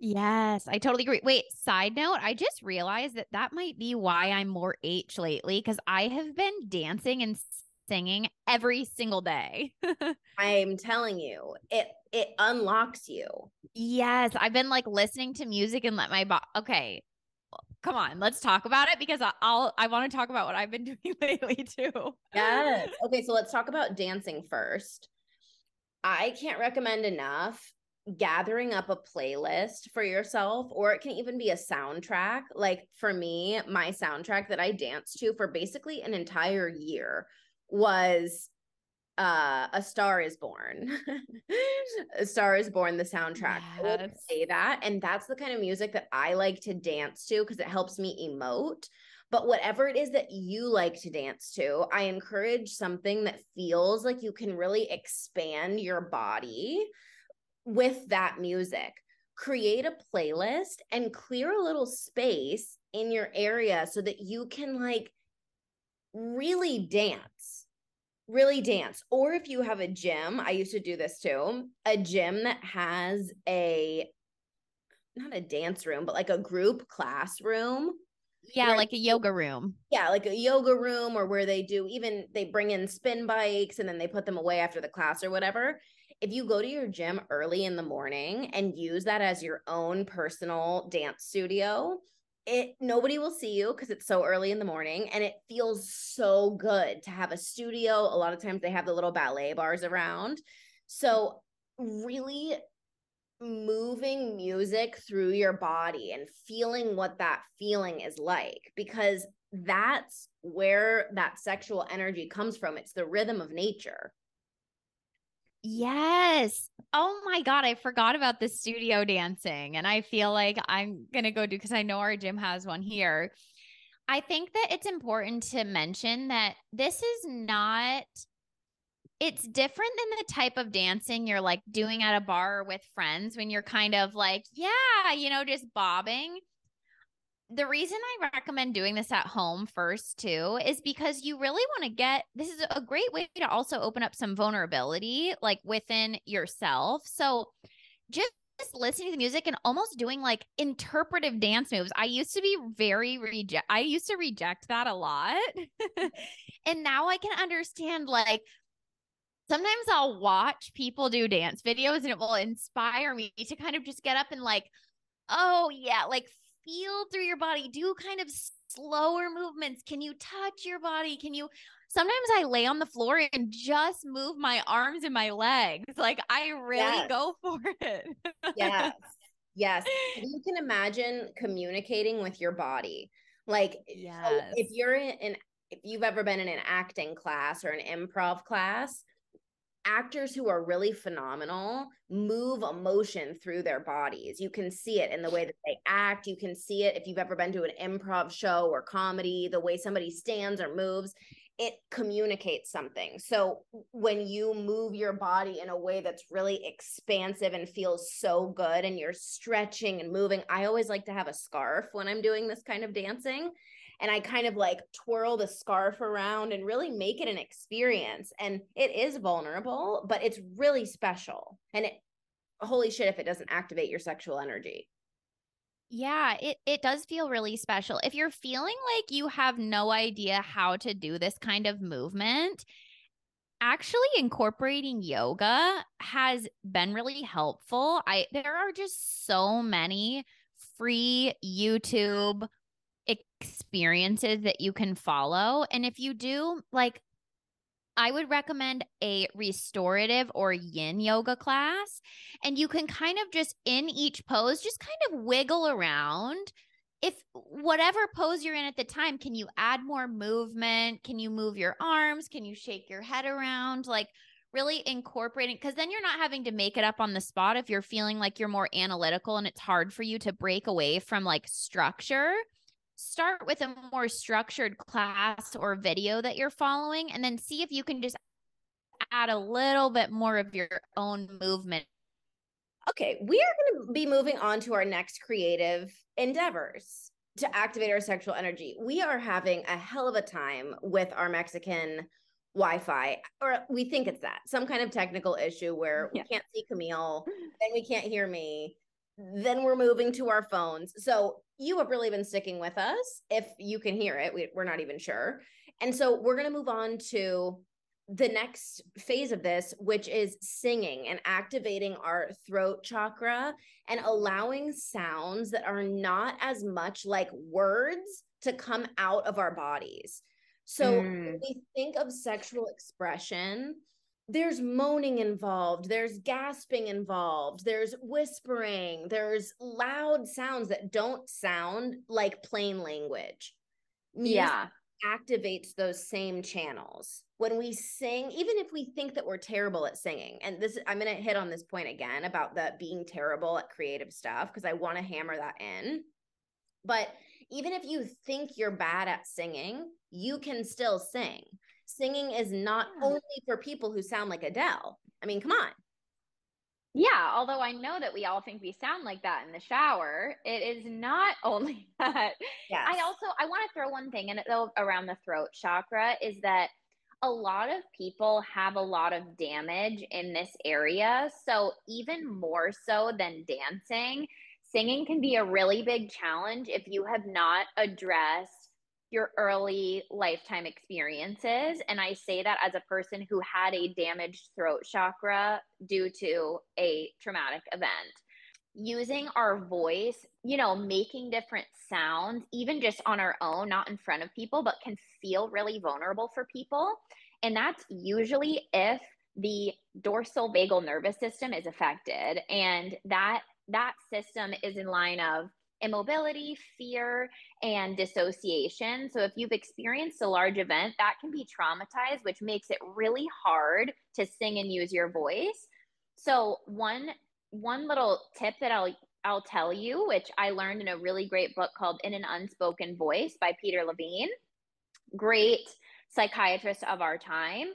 Yes, I totally agree. Wait, side note, I just realized that that might be why I'm more H lately because I have been dancing and singing every single day. I'm telling you, it it unlocks you. Yes, I've been like listening to music and let my body. Okay, come on, let's talk about it because I'll I want to talk about what I've been doing lately too. Yes. Okay, so let's talk about dancing first. I can't recommend enough gathering up a playlist for yourself or it can even be a soundtrack. Like for me my soundtrack that i danced to for basically an entire year was uh a star is born. A star is born the soundtrack. Yes. say that and that's the kind of music that i like to dance to because it helps me emote. But whatever it is that you like to dance to i encourage something that feels like you can really expand your body with that music. Create a playlist and clear a little space in your area so that you can like really dance. Really dance. Or if you have a gym, I used to do this too, a gym that has a not a dance room, but like a group classroom yeah, like a yoga room. Yeah, like a yoga room or where they do even they bring in spin bikes and then they put them away after the class or whatever if you go to your gym early in the morning and use that as your own personal dance studio, it nobody will see you because it's so early in the morning and it feels so good to have a studio. A lot of times they have the little ballet bars around. So really moving music through your body and feeling what that feeling is like because that's where that sexual energy comes from. It's the rhythm of nature. Yes. Oh my God. I forgot about the studio dancing. And I feel like I'm going to go do because I know our gym has one here. I think that it's important to mention that this is not it's different than the type of dancing you're like doing at a bar with friends when you're kind of like, yeah, you know, just bobbing. The reason I recommend doing this at home first, too, is because you really want to get this is a great way to also open up some vulnerability like within yourself. So just listening to the music and almost doing like interpretive dance moves. I used to be very reject I used to reject that a lot. and now I can understand like sometimes I'll watch people do dance videos and it will inspire me to kind of just get up and like, oh yeah, like feel through your body, do kind of slower movements. Can you touch your body? Can you sometimes I lay on the floor and just move my arms and my legs. Like I really yes. go for it. yes. Yes. You can imagine communicating with your body. Like yes. so if you're in if you've ever been in an acting class or an improv class, actors who are really phenomenal move emotion through their bodies. You can see it in the way that they act. You can see it if you've ever been to an improv show or comedy, the way somebody stands or moves, it communicates something. So when you move your body in a way that's really expansive and feels so good and you're stretching and moving, I always like to have a scarf when I'm doing this kind of dancing and I kind of like twirl the scarf around and really make it an experience. And it is vulnerable, but it's really special. And it, holy shit, if it doesn't activate your sexual energy. Yeah, it, it does feel really special. If you're feeling like you have no idea how to do this kind of movement, actually incorporating yoga has been really helpful. I there are just so many free YouTube experiences that you can follow. And if you do, like, I would recommend a restorative or yin yoga class. And you can kind of just in each pose, just kind of wiggle around. If whatever pose you're in at the time, can you add more movement? Can you move your arms? Can you shake your head around? Like, really incorporating because then you're not having to make it up on the spot if you're feeling like you're more analytical and it's hard for you to break away from like structure start with a more structured class or video that you're following and then see if you can just add a little bit more of your own movement. Okay, we are going to be moving on to our next creative endeavors to activate our sexual energy. We are having a hell of a time with our Mexican Wi-Fi, or we think it's that some kind of technical issue where yeah. we can't see Camille mm. then we can't hear me then we're moving to our phones. So you have really been sticking with us. If you can hear it, we, we're not even sure. And so we're going to move on to the next phase of this, which is singing and activating our throat chakra and allowing sounds that are not as much like words to come out of our bodies. So mm. we think of sexual expression, there's moaning involved, there's gasping involved, there's whispering, there's loud sounds that don't sound like plain language. Music yeah. Activates those same channels. When we sing, even if we think that we're terrible at singing, and this I'm gonna hit on this point again about the being terrible at creative stuff because I want to hammer that in. But even if you think you're bad at singing, you can still sing singing is not yeah. only for people who sound like Adele. I mean, come on. Yeah, although I know that we all think we sound like that in the shower, it is not only that. Yes. I also I want to throw one thing in it though around the throat chakra is that a lot of people have a lot of damage in this area. So even more so than dancing, singing can be a really big challenge if you have not addressed your early lifetime experiences. And I say that as a person who had a damaged throat chakra due to a traumatic event. Using our voice, you know, making different sounds, even just on our own, not in front of people, but can feel really vulnerable for people. And that's usually if the dorsal vagal nervous system is affected and that that system is in line of immobility, fear, and dissociation. So if you've experienced a large event, that can be traumatized, which makes it really hard to sing and use your voice. So one one little tip that I'll I'll tell you, which I learned in a really great book called In an Unspoken Voice by Peter Levine. Great psychiatrist of our time.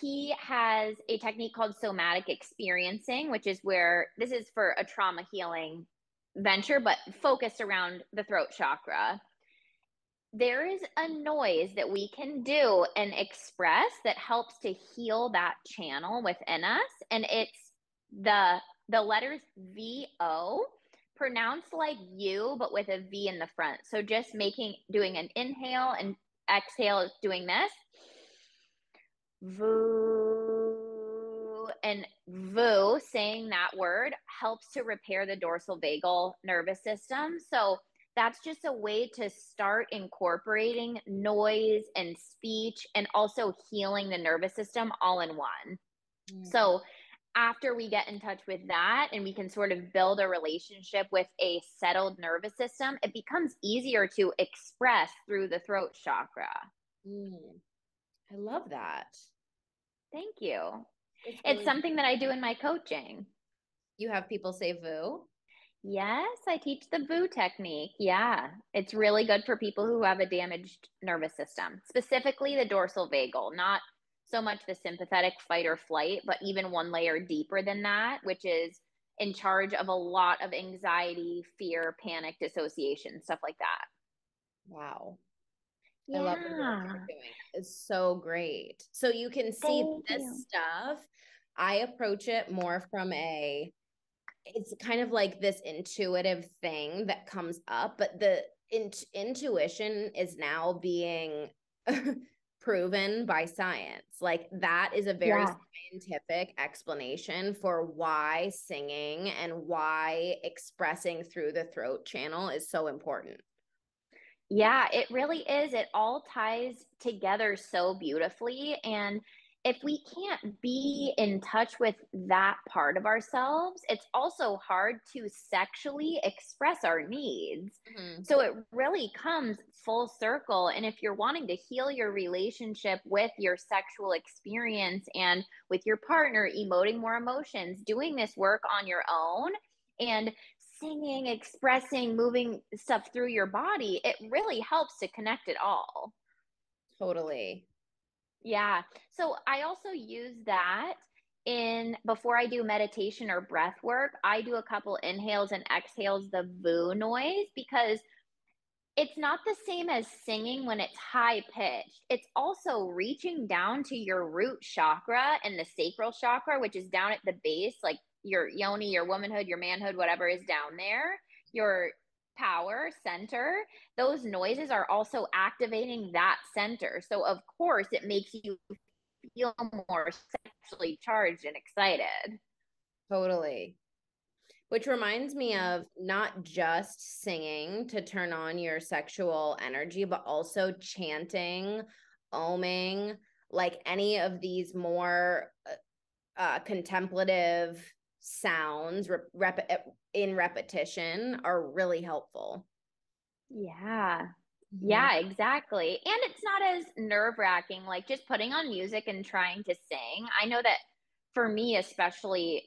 He has a technique called somatic experiencing, which is where this is for a trauma healing venture, but focused around the throat chakra. There is a noise that we can do and express that helps to heal that channel within us. And it's the the letters V O pronounced like you, but with a V in the front. So just making doing an inhale and exhale, doing this. Voo and voo, saying that word helps to repair the dorsal vagal nervous system. So that's just a way to start incorporating noise and speech and also healing the nervous system all in one. Mm. So after we get in touch with that and we can sort of build a relationship with a settled nervous system, it becomes easier to express through the throat chakra. Mm. I love that. Thank you. It's, really it's something that I do in my coaching. You have people say VOO? Yes, I teach the VOO technique. Yeah, it's really good for people who have a damaged nervous system, specifically the dorsal vagal, not so much the sympathetic fight or flight, but even one layer deeper than that, which is in charge of a lot of anxiety, fear, panic, dissociation, stuff like that. Wow. Yeah. I love what you're doing. It's so great. So you can see Thank this you. stuff. I approach it more from a it's kind of like this intuitive thing that comes up, but the in- intuition is now being proven by science. Like that is a very yeah. scientific explanation for why singing and why expressing through the throat channel is so important. Yeah, it really is. It all ties together so beautifully. And if we can't be in touch with that part of ourselves, it's also hard to sexually express our needs. Mm-hmm. So it really comes full circle. And if you're wanting to heal your relationship with your sexual experience and with your partner, emoting more emotions, doing this work on your own, and singing, expressing, moving stuff through your body, it really helps to connect it all. Totally. Yeah. So I also use that in before I do meditation or breath work, I do a couple inhales and exhales, the VOO noise, because it's not the same as singing when it's high pitched. It's also reaching down to your root chakra and the sacral chakra, which is down at the base, like your yoni, your womanhood, your manhood, whatever is down there. Your power center, those noises are also activating that center. So, of course, it makes you feel more sexually charged and excited. Totally. Which reminds me of not just singing to turn on your sexual energy, but also chanting, oming, like any of these more uh, uh contemplative sounds rep- eh, in repetition are really helpful. Yeah. Mm-hmm. Yeah, exactly. And it's not as nerve wracking, like just putting on music and trying to sing. I know that for me, especially,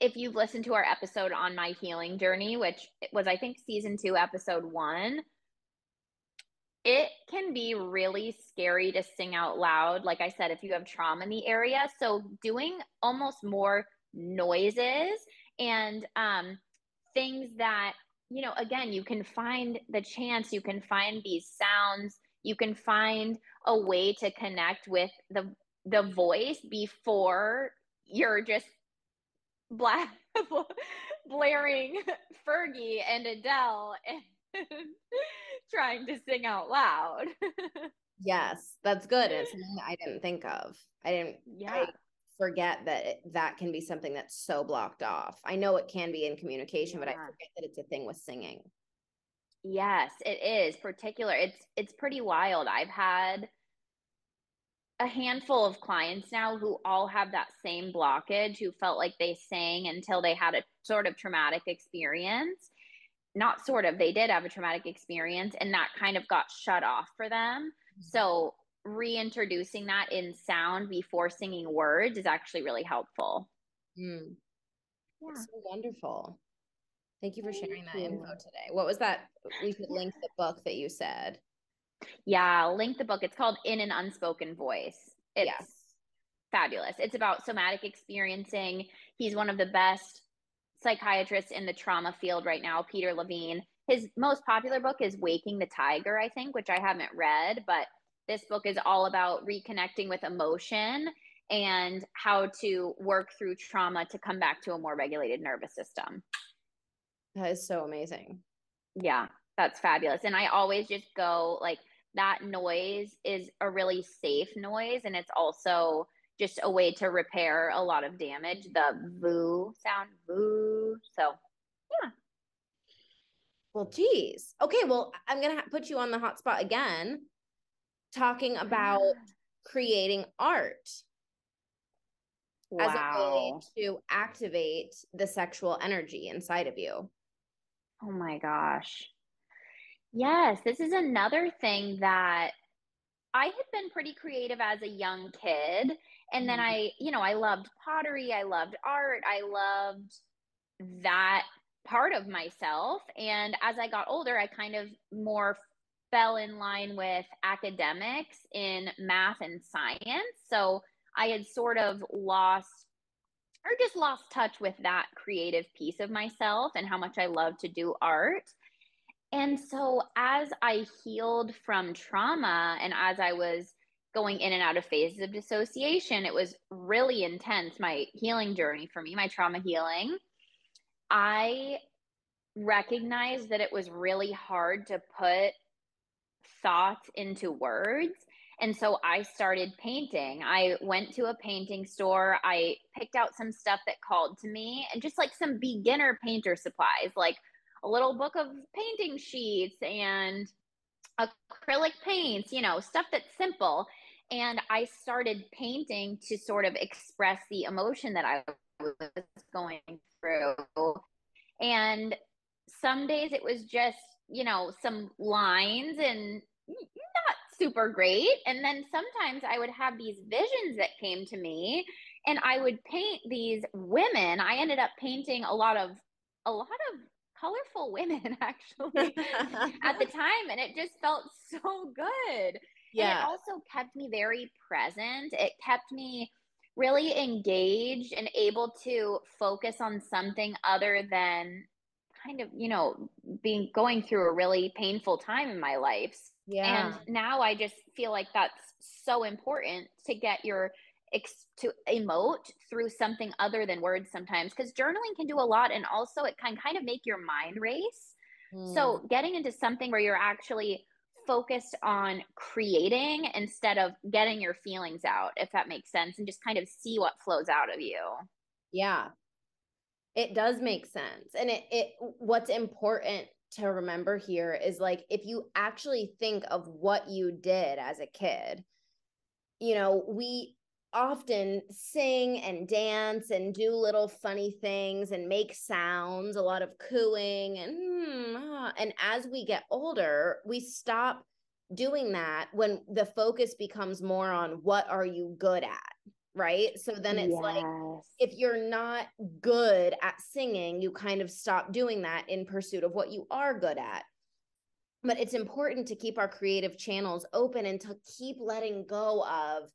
if you've listened to our episode on my healing journey, which was, I think, season two, episode one, it can be really scary to sing out loud. Like I said, if you have trauma in the area. So, doing almost more noises and um, things that you know again you can find the chance you can find these sounds you can find a way to connect with the the voice before you're just black blaring Fergie and Adele and trying to sing out loud. yes, that's good. It's something I didn't think of. I didn't. Yeah. I forget that it, that can be something that's so blocked off. I know it can be in communication, yeah. but I forget that it's a thing with singing. Yes, it is particular. It's it's pretty wild. I've had a handful of clients now who all have that same blockage who felt like they sang until they had a sort of traumatic experience not sort of they did have a traumatic experience and that kind of got shut off for them mm-hmm. so reintroducing that in sound before singing words is actually really helpful mm. yeah. So wonderful thank you for sharing that info today what was that we could link the book that you said yeah, link the book. It's called In an Unspoken Voice. It's yes. fabulous. It's about somatic experiencing. He's one of the best psychiatrists in the trauma field right now, Peter Levine. His most popular book is Waking the Tiger, I think, which I haven't read, but this book is all about reconnecting with emotion and how to work through trauma to come back to a more regulated nervous system. That is so amazing. Yeah, that's fabulous. And I always just go like that noise is a really safe noise and it's also just a way to repair a lot of damage the voo sound voo so yeah well geez okay well i'm gonna ha- put you on the hot spot again talking about creating art wow. as a way to activate the sexual energy inside of you oh my gosh Yes, this is another thing that I had been pretty creative as a young kid. And then mm-hmm. I, you know, I loved pottery, I loved art, I loved that part of myself. And as I got older, I kind of more fell in line with academics in math and science. So I had sort of lost or just lost touch with that creative piece of myself and how much I love to do art. And so as I healed from trauma and as I was going in and out of phases of dissociation, it was really intense, my healing journey for me, my trauma healing. I recognized that it was really hard to put thoughts into words. And so I started painting. I went to a painting store. I picked out some stuff that called to me and just like some beginner painter supplies, like a little book of painting sheets and acrylic paints, you know, stuff that's simple. And I started painting to sort of express the emotion that I was going through. And some days it was just, you know, some lines and not super great. And then sometimes I would have these visions that came to me and I would paint these women. I ended up painting a lot of a lot of colorful women actually at the time and it just felt so good yeah and it also kept me very present it kept me really engaged and able to focus on something other than kind of you know being going through a really painful time in my life. Yeah. and now i just feel like that's so important to get your ex- to emote through something other than words sometimes because journaling can do a lot and also it can kind of make your mind race. Mm. so getting into something where you're actually focused on creating instead of getting your feelings out if that makes sense and just kind of see what flows out of you. Yeah it does make sense and it, it what's important to remember here is like if you actually think of what you did as a kid you know we often sing and dance and do little funny things and make sounds, a lot of cooing and hmm, ah. and as we get older, we stop doing that when the focus becomes more on what are you good at, right? So then it's yes. like if you're not good at singing, you kind of stop doing that in pursuit of what you are good at. But it's important to keep our creative channels open and to keep letting go of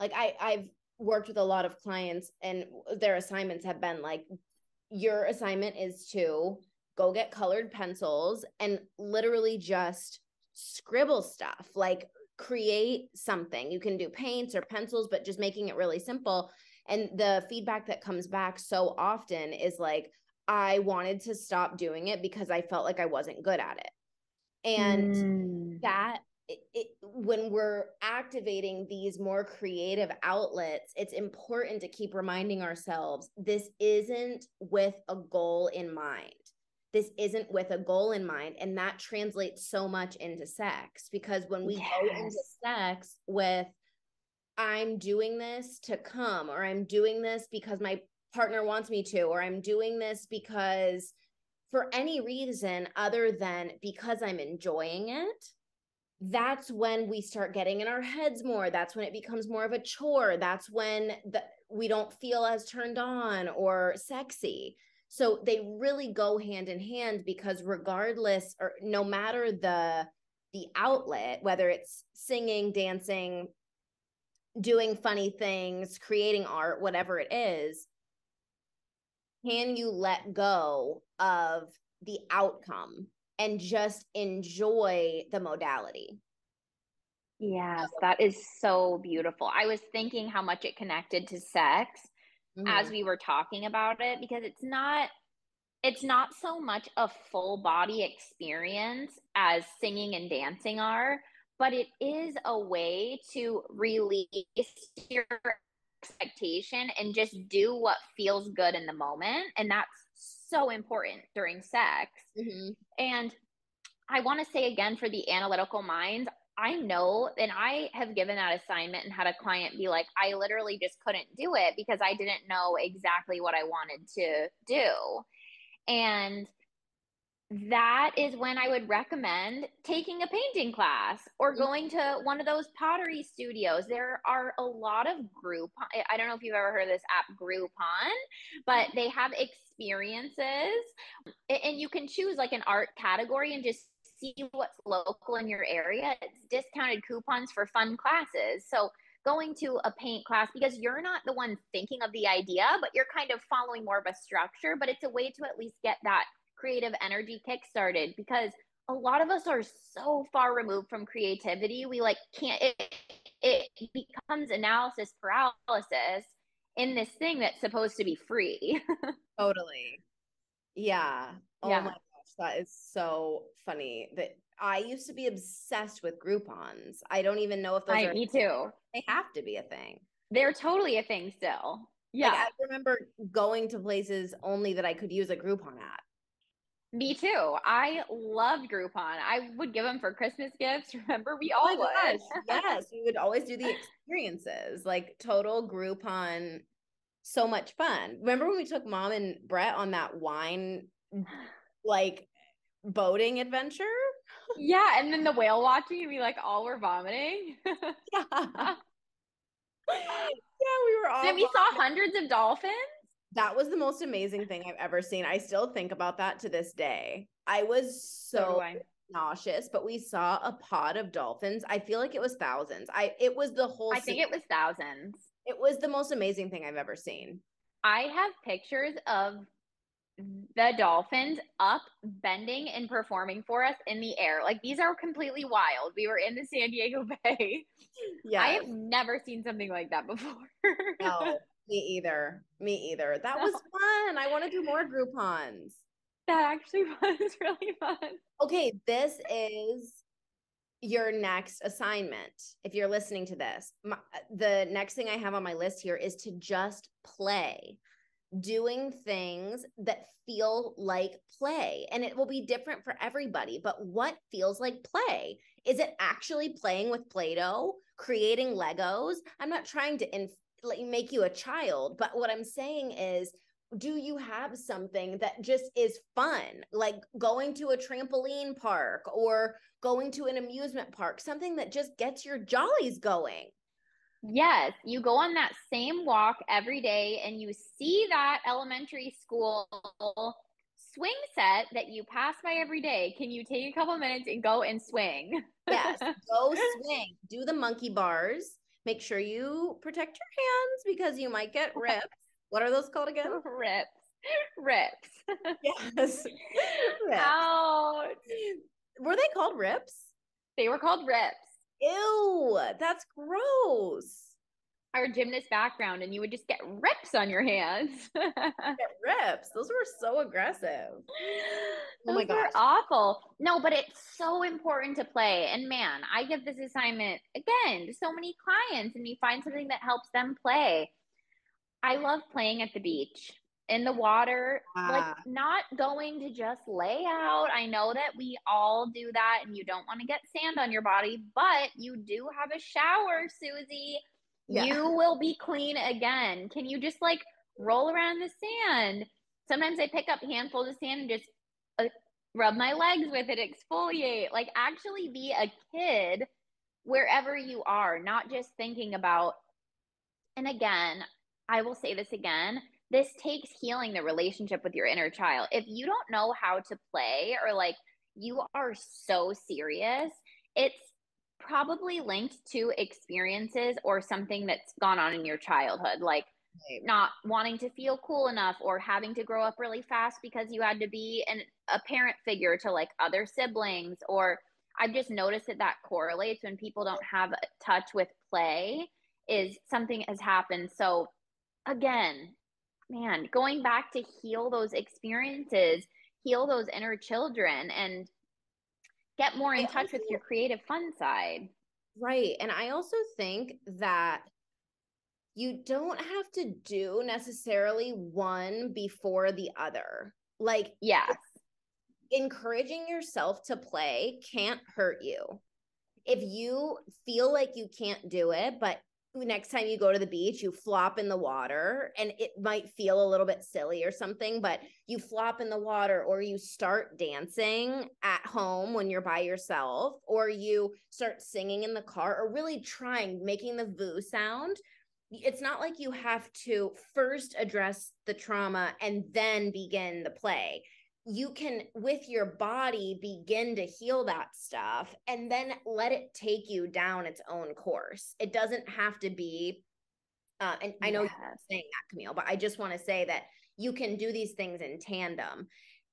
like I I've worked with a lot of clients and their assignments have been like your assignment is to go get colored pencils and literally just scribble stuff like create something you can do paints or pencils but just making it really simple and the feedback that comes back so often is like i wanted to stop doing it because i felt like i wasn't good at it and mm. that it, it, when we're activating these more creative outlets, it's important to keep reminding ourselves this isn't with a goal in mind. This isn't with a goal in mind. And that translates so much into sex because when we yes. go into sex with I'm doing this to come, or I'm doing this because my partner wants me to, or I'm doing this because for any reason other than because I'm enjoying it, that's when we start getting in our heads more. That's when it becomes more of a chore. That's when the, we don't feel as turned on or sexy. So they really go hand in hand because regardless or no matter the the outlet, whether it's singing, dancing, doing funny things, creating art, whatever it is, can you let go of the outcome and just enjoy the modality? Yes, that is so beautiful. I was thinking how much it connected to sex mm-hmm. as we were talking about it because it's not it's not so much a full body experience as singing and dancing are, but it is a way to release your expectation and just do what feels good in the moment. And that's so important during sex. Mm-hmm. And I want to say again for the analytical minds, I know, and I have given that assignment and had a client be like, I literally just couldn't do it because I didn't know exactly what I wanted to do. And that is when I would recommend taking a painting class or mm-hmm. going to one of those pottery studios. There are a lot of group. I don't know if you've ever heard of this app Groupon, but they have experiences and you can choose like an art category and just see what's local in your area. It's discounted coupons for fun classes. So going to a paint class because you're not the one thinking of the idea, but you're kind of following more of a structure, but it's a way to at least get that creative energy kickstarted because a lot of us are so far removed from creativity. We like can't, it, it becomes analysis paralysis in this thing that's supposed to be free. totally. Yeah. Oh yeah. my that is so funny. That I used to be obsessed with Groupons. I don't even know if those I, are me too. They have to be a thing. They're totally a thing still. Yeah. Like, I remember going to places only that I could use a Groupon at. Me too. I loved Groupon. I would give them for Christmas gifts. Remember, we oh all oh would. yes, we would always do the experiences, like total Groupon. So much fun. Remember when we took mom and Brett on that wine, like boating adventure? Yeah, and then the whale watching, and we like all were vomiting. yeah. yeah, we were all. And we saw hundreds of dolphins. That was the most amazing thing I've ever seen. I still think about that to this day. I was so, so I. nauseous, but we saw a pod of dolphins. I feel like it was thousands. I it was the whole I think it was thousands. It was the most amazing thing I've ever seen. I have pictures of the dolphins up bending and performing for us in the air. Like these are completely wild. We were in the San Diego Bay. Yeah. I have never seen something like that before. no, me either. Me either. That no. was fun. I want to do more Groupons. That actually was really fun. Okay, this is your next assignment. If you're listening to this, my, uh, the next thing I have on my list here is to just play doing things that feel like play. And it will be different for everybody. But what feels like play? Is it actually playing with Play Doh, creating Legos? I'm not trying to inf- make you a child, but what I'm saying is, do you have something that just is fun, like going to a trampoline park or going to an amusement park, something that just gets your jollies going? Yes, you go on that same walk every day and you see that elementary school swing set that you pass by every day. Can you take a couple minutes and go and swing? yes, go swing. Do the monkey bars. Make sure you protect your hands because you might get rips. What are those called again? Rips. Rips. Yes. rips. Ouch. Were they called rips? They were called rips. Ew, that's gross. Our gymnast background, and you would just get rips on your hands. get rips. Those were so aggressive. Oh my god, awful. No, but it's so important to play. And man, I give this assignment again to so many clients, and you find something that helps them play. I love playing at the beach in the water, like ah. not going to just lay out. I know that we all do that and you don't want to get sand on your body, but you do have a shower, Susie. Yeah. You will be clean again. Can you just like roll around the sand? Sometimes I pick up handfuls of sand and just uh, rub my legs with it, exfoliate, like actually be a kid wherever you are, not just thinking about. And again, I will say this again this takes healing the relationship with your inner child. If you don't know how to play or like you are so serious, it's probably linked to experiences or something that's gone on in your childhood, like not wanting to feel cool enough or having to grow up really fast because you had to be an, a parent figure to like other siblings. Or I've just noticed that that correlates when people don't have touch with play, is something has happened. So, again, man, going back to heal those experiences, heal those inner children, and get more in I touch also, with your creative fun side. Right. And I also think that you don't have to do necessarily one before the other. Like, yes, encouraging yourself to play can't hurt you. If you feel like you can't do it, but next time you go to the beach, you flop in the water and it might feel a little bit silly or something, but you flop in the water or you start dancing at home when you're by yourself or you start singing in the car or really trying making the VOO sound. It's not like you have to first address the trauma and then begin the play you can with your body begin to heal that stuff and then let it take you down its own course it doesn't have to be uh, and i know yes. you're saying that camille but i just want to say that you can do these things in tandem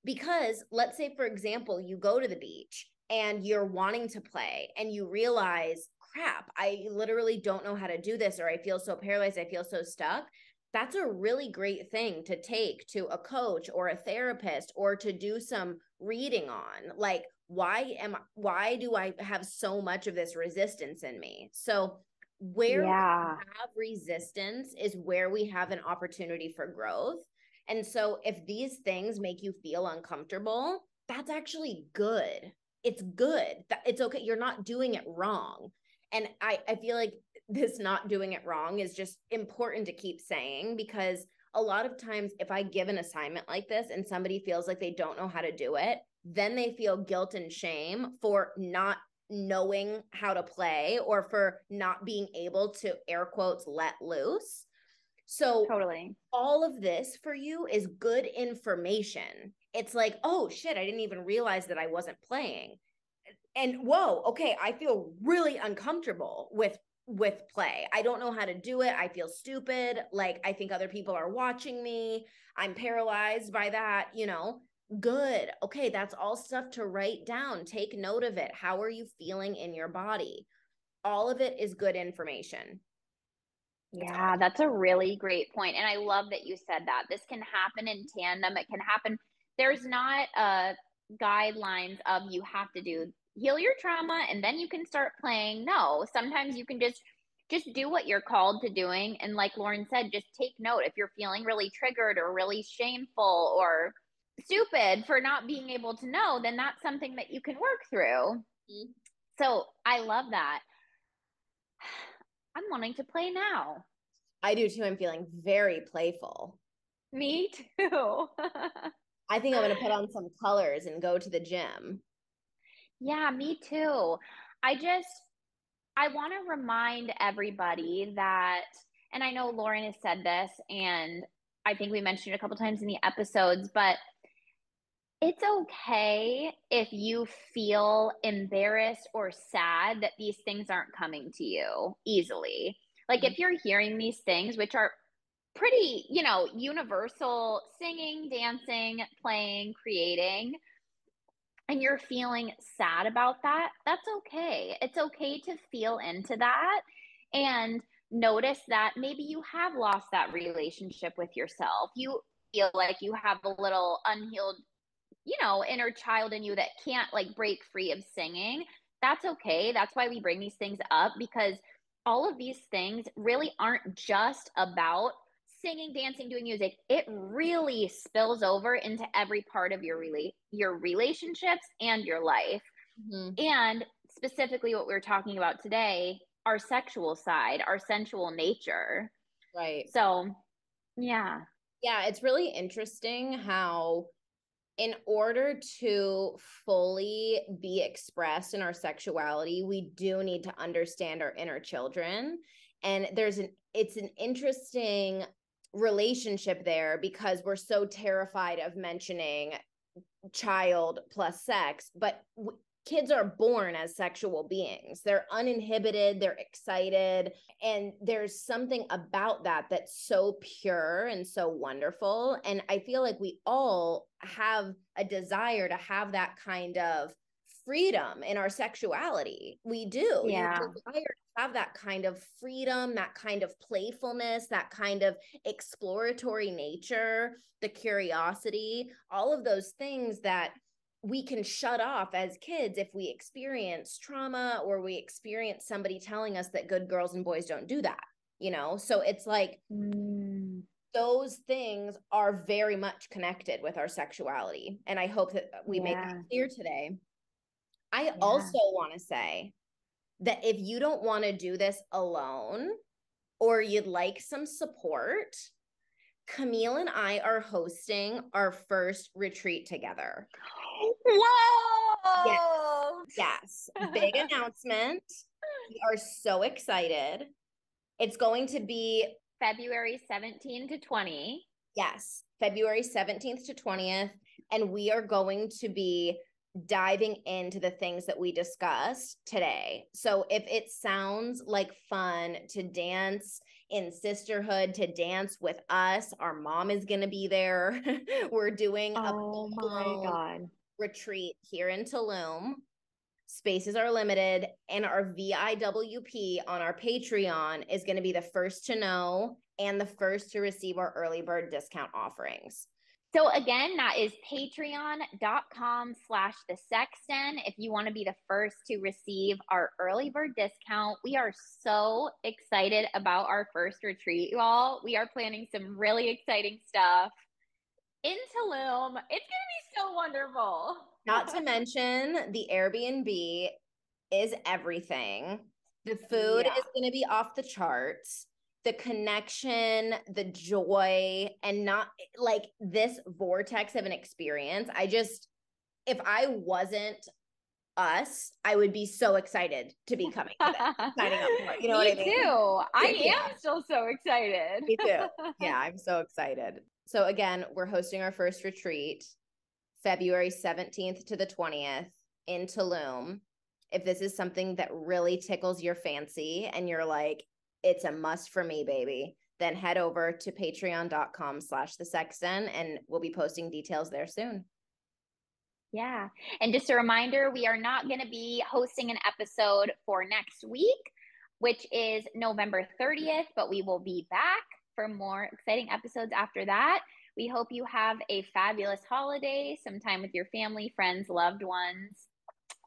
because let's say for example you go to the beach and you're wanting to play and you realize crap i literally don't know how to do this or i feel so paralyzed i feel so stuck that's a really great thing to take to a coach or a therapist or to do some reading on like why am I, why do i have so much of this resistance in me? So where yeah. we have resistance is where we have an opportunity for growth. And so if these things make you feel uncomfortable that's actually good. It's good. It's okay. You're not doing it wrong. And i i feel like this not doing it wrong is just important to keep saying because a lot of times if I give an assignment like this and somebody feels like they don't know how to do it, then they feel guilt and shame for not knowing how to play or for not being able to air quotes let loose. So totally all of this for you is good information. It's like, oh shit, I didn't even realize that I wasn't playing. And whoa, okay, I feel really uncomfortable with with play. I don't know how to do it. I feel stupid. Like I think other people are watching me. I'm paralyzed by that, you know. Good. Okay, that's all stuff to write down. Take note of it. How are you feeling in your body? All of it is good information. Yeah, that's a really great point. And I love that you said that. This can happen in tandem. It can happen. There's not a guidelines of you have to do heal your trauma and then you can start playing. No, sometimes you can just just do what you're called to doing and like Lauren said, just take note if you're feeling really triggered or really shameful or stupid for not being able to know, then that's something that you can work through. Mm-hmm. So, I love that. I'm wanting to play now. I do too. I'm feeling very playful. Me too. I think I'm going to put on some colors and go to the gym. Yeah, me too. I just, I want to remind everybody that, and I know Lauren has said this, and I think we mentioned it a couple times in the episodes, but it's okay if you feel embarrassed or sad that these things aren't coming to you easily. Like if you're hearing these things, which are pretty, you know, universal singing, dancing, playing, creating, and you're feeling sad about that, that's okay. It's okay to feel into that and notice that maybe you have lost that relationship with yourself. You feel like you have a little unhealed, you know, inner child in you that can't like break free of singing. That's okay. That's why we bring these things up because all of these things really aren't just about singing, dancing, doing music, it really spills over into every part of your rela- your relationships and your life. Mm-hmm. And specifically what we are talking about today, our sexual side, our sensual nature. Right. So, yeah. Yeah, it's really interesting how in order to fully be expressed in our sexuality, we do need to understand our inner children. And there's an it's an interesting relationship there because we're so terrified of mentioning child plus sex, but w- kids are born as sexual beings. They're uninhibited, they're excited, and there's something about that that's so pure and so wonderful. And I feel like we all have a desire to have that kind of freedom in our sexuality. We do. Yeah. have that kind of freedom, that kind of playfulness, that kind of exploratory nature, the curiosity, all of those things that we can shut off as kids if we experience trauma or we experience somebody telling us that good girls and boys don't do that you know so it's like mm. those things are very much connected with our sexuality and i hope that we yeah. make that clear today i yeah. also want to say that if you don't want to do this alone or you'd like some support Camille and I are hosting our first retreat together. Whoa! Yes. yes. Big announcement. We are so excited. It's going to be February 17 to 20. Yes, February 17th to 20th. And we are going to be diving into the things that we discussed today. So if it sounds like fun to dance in sisterhood, to dance with us, our mom is going to be there. We're doing oh a my god retreat here in Tulum. Spaces are limited, and our VIWP on our Patreon is going to be the first to know and the first to receive our early bird discount offerings. So again, that is patreon.com slash the sex den. If you want to be the first to receive our early bird discount, we are so excited about our first retreat, you all. We are planning some really exciting stuff in Tulum. It's going to be so wonderful. Not to mention the Airbnb is everything. The food yeah. is going to be off the charts. The connection, the joy, and not like this vortex of an experience. I just, if I wasn't us, I would be so excited to be coming to that, signing up for it. You know Me what I mean? Me too. I yeah. am still so excited. Me too. Yeah, I'm so excited. So again, we're hosting our first retreat February 17th to the 20th in Tulum. If this is something that really tickles your fancy and you're like, it's a must for me, baby, then head over to patreon.com slash the sex den and we'll be posting details there soon. Yeah. And just a reminder, we are not going to be hosting an episode for next week, which is November 30th, but we will be back for more exciting episodes after that. We hope you have a fabulous holiday, some time with your family, friends, loved ones.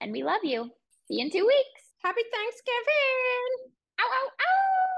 And we love you. See you in two weeks. Happy Thanksgiving. Ow, ow, ow.